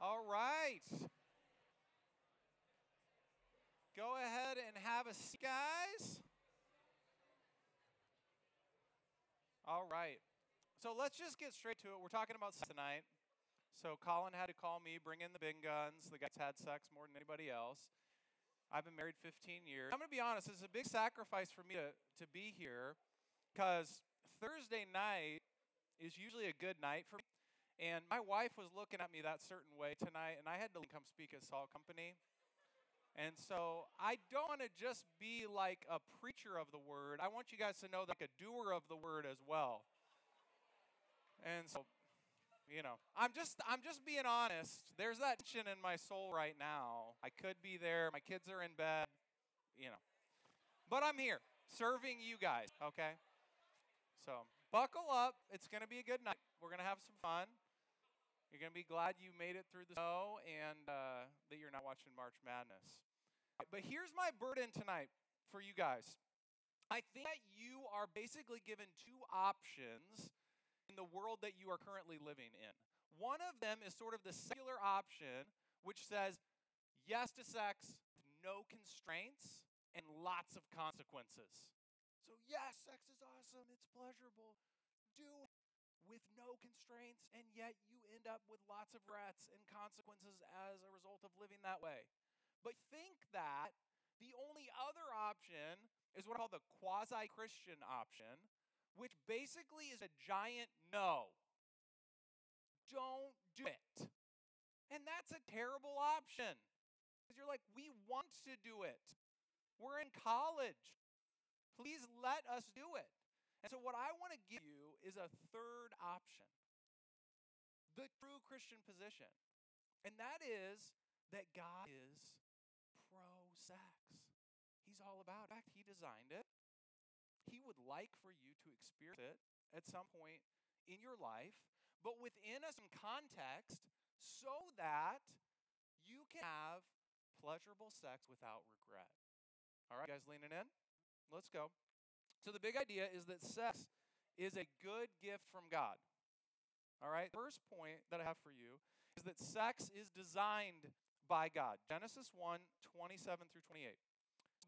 All right. Go ahead and have a seat, guys. All right. So let's just get straight to it. We're talking about sex tonight. So Colin had to call me, bring in the big guns. The guys had sex more than anybody else. I've been married 15 years. I'm going to be honest, it's a big sacrifice for me to, to be here because Thursday night is usually a good night for me. And my wife was looking at me that certain way tonight, and I had to come speak at Salt Company. And so I don't want to just be like a preacher of the word. I want you guys to know that like a doer of the word as well. And so, you know, I'm just I'm just being honest. There's that tension in my soul right now. I could be there. My kids are in bed, you know. But I'm here serving you guys, okay? So, buckle up. It's going to be a good night. We're going to have some fun. You're going to be glad you made it through the snow and uh, that you're not watching March Madness. But here's my burden tonight for you guys. I think that you are basically given two options in the world that you are currently living in. One of them is sort of the secular option, which says yes to sex no constraints and lots of consequences. So, yes, sex is awesome, it's pleasurable. Do with no constraints, and yet you end up with lots of regrets and consequences as a result of living that way. But think that the only other option is what I call the quasi Christian option, which basically is a giant no. Don't do it. And that's a terrible option. Because you're like, we want to do it. We're in college. Please let us do it. And so, what I want to give you is a third option the true Christian position. And that is that God is pro sex. He's all about it. In fact, He designed it. He would like for you to experience it at some point in your life, but within a some context so that you can have pleasurable sex without regret. All right, guys, leaning in? Let's go. So, the big idea is that sex is a good gift from God. All right, The first point that I have for you is that sex is designed by God. Genesis 1 27 through 28.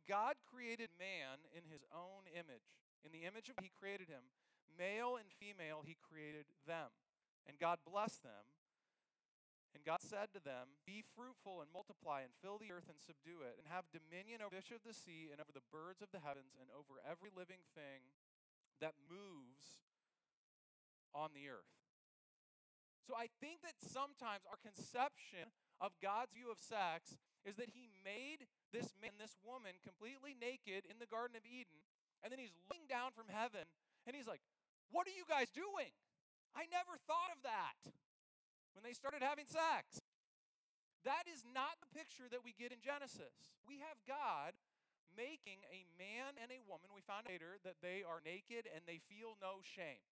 God created man in his own image. In the image of he created him, male and female, he created them. And God blessed them. And God said to them, Be fruitful and multiply and fill the earth and subdue it, and have dominion over the fish of the sea and over the birds of the heavens and over every living thing that moves on the earth. So I think that sometimes our conception of God's view of sex is that He made this man, this woman, completely naked in the Garden of Eden, and then He's looking down from heaven and He's like, What are you guys doing? I never thought of that when they started having sex. That is not the picture that we get in Genesis. We have God making a man and a woman. We find later that they are naked and they feel no shame.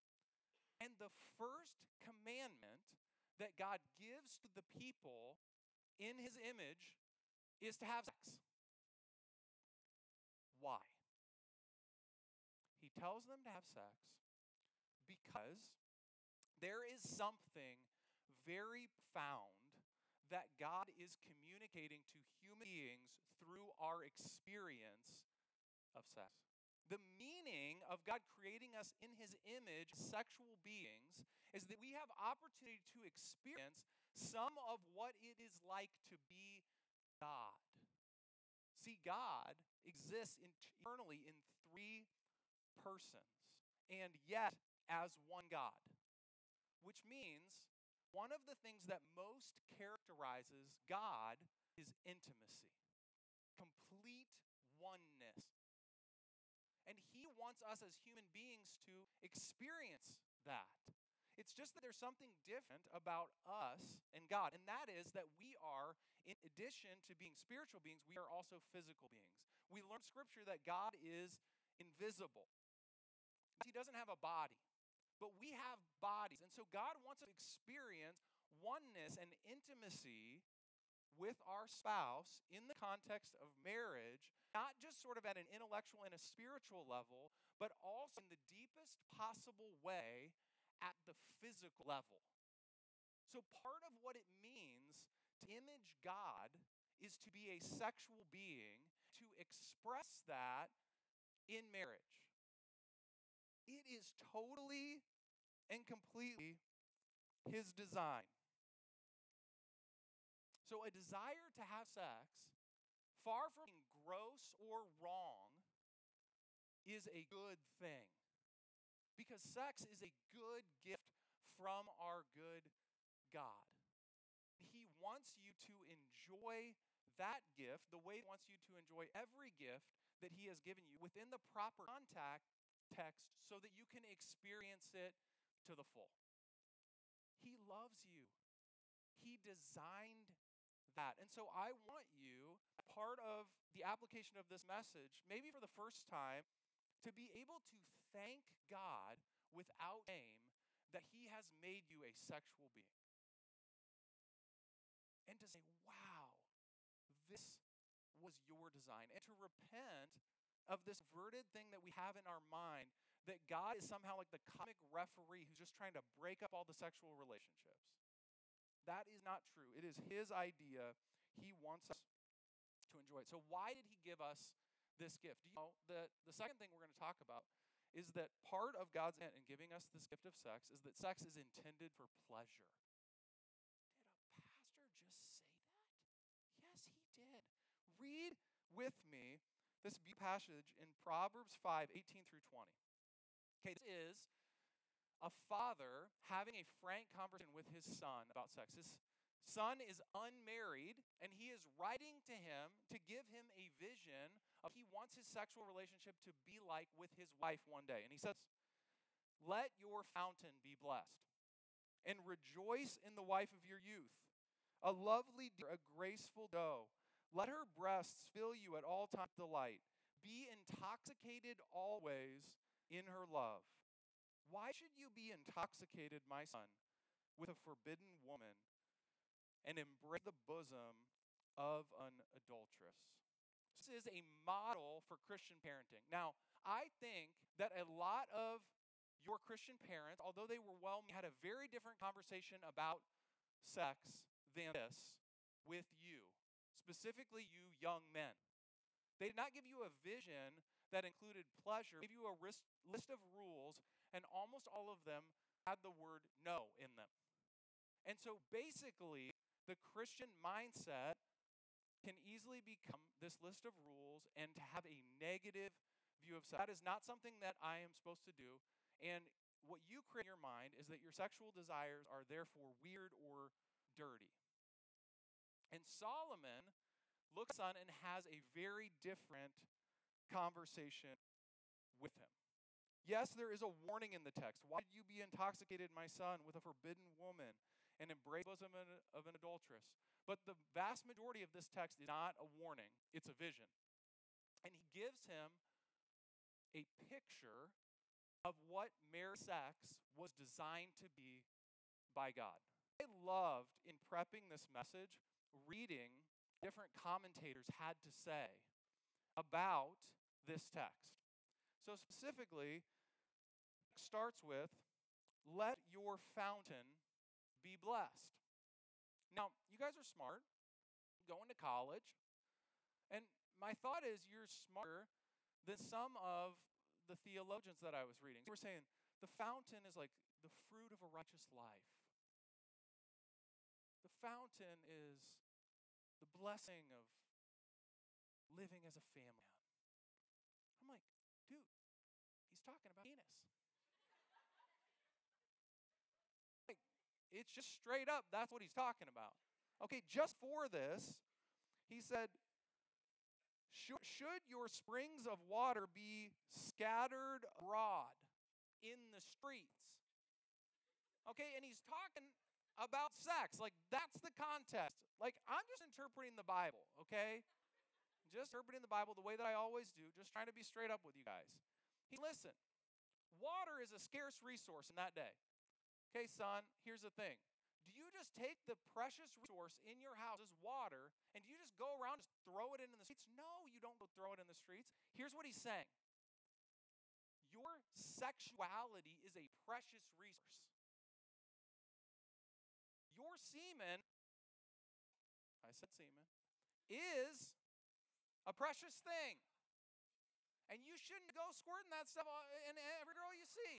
And the first commandment that God gives to the people in his image is to have sex. Why? He tells them to have sex because there is something very found that God is communicating to human beings through our experience of sex. The meaning of God creating us in his image, sexual beings, is that we have opportunity to experience some of what it is like to be God. See, God exists eternally in three persons, and yet as one God, which means one of the things that most characterizes God is intimacy, complete oneness. And He wants us as human beings to experience that. It's just that there's something different about us and God, and that is that we are, in addition to being spiritual beings, we are also physical beings. We learn scripture that God is invisible, He doesn't have a body but we have bodies. And so God wants us to experience oneness and intimacy with our spouse in the context of marriage, not just sort of at an intellectual and a spiritual level, but also in the deepest possible way at the physical level. So, part of what it means to image God is to be a sexual being, to express that in marriage. It is totally and completely his design. So, a desire to have sex, far from being gross or wrong, is a good thing. Because sex is a good gift from our good God. He wants you to enjoy that gift the way He wants you to enjoy every gift that He has given you within the proper contact text so that you can experience it to the full. He loves you. He designed that. And so I want you, part of the application of this message, maybe for the first time, to be able to thank God without shame that He has made you a sexual being. And to say, wow, this was your design. And to repent of this verted thing that we have in our mind that God is somehow like the comic referee who's just trying to break up all the sexual relationships. That is not true. It is His idea. He wants us to enjoy it. So, why did He give us this gift? Do you know, the, the second thing we're going to talk about is that part of God's intent in giving us this gift of sex is that sex is intended for pleasure. Did a pastor just say that? Yes, he did. Read with me this passage in Proverbs 5 18 through 20. Okay, this is a father having a frank conversation with his son about sex. His son is unmarried, and he is writing to him to give him a vision of he wants his sexual relationship to be like with his wife one day. And he says, Let your fountain be blessed, and rejoice in the wife of your youth, a lovely deer, a graceful doe. Let her breasts fill you at all times with delight. Be intoxicated always in her love. Why should you be intoxicated, my son, with a forbidden woman and embrace the bosom of an adulteress? This is a model for Christian parenting. Now, I think that a lot of your Christian parents, although they were well, had a very different conversation about sex than this with you, specifically you young men. They did not give you a vision that included pleasure, they gave you a list of rules, and almost all of them had the word no in them. And so basically, the Christian mindset can easily become this list of rules and to have a negative view of sex. That is not something that I am supposed to do. And what you create in your mind is that your sexual desires are therefore weird or dirty. And Solomon looks on and has a very different conversation with him. Yes, there is a warning in the text. Why did you be intoxicated, my son, with a forbidden woman and embrace the bosom of an adulteress? But the vast majority of this text is not a warning, it's a vision. And he gives him a picture of what marriage sex was designed to be by God. I loved in prepping this message reading different commentators had to say about this text. So, specifically, starts with, Let your fountain be blessed. Now, you guys are smart, going to college, and my thought is you're smarter than some of the theologians that I was reading. We're saying the fountain is like the fruit of a righteous life. The fountain is the blessing of living as a family. I'm like, dude, he's talking about penis. It's just straight up, that's what he's talking about. Okay, just for this, he said, Should your springs of water be scattered abroad in the streets? Okay, and he's talking about sex. Like, that's the contest. Like, I'm just interpreting the Bible, okay? Just interpreting the Bible the way that I always do, just trying to be straight up with you guys. He, listen, water is a scarce resource in that day. Okay, son, here's the thing. Do you just take the precious resource in your house as water and do you just go around and throw it in the streets? No, you don't go throw it in the streets. Here's what he's saying. Your sexuality is a precious resource. Your semen, I said semen, is a precious thing. And you shouldn't go squirting that stuff in every girl you see.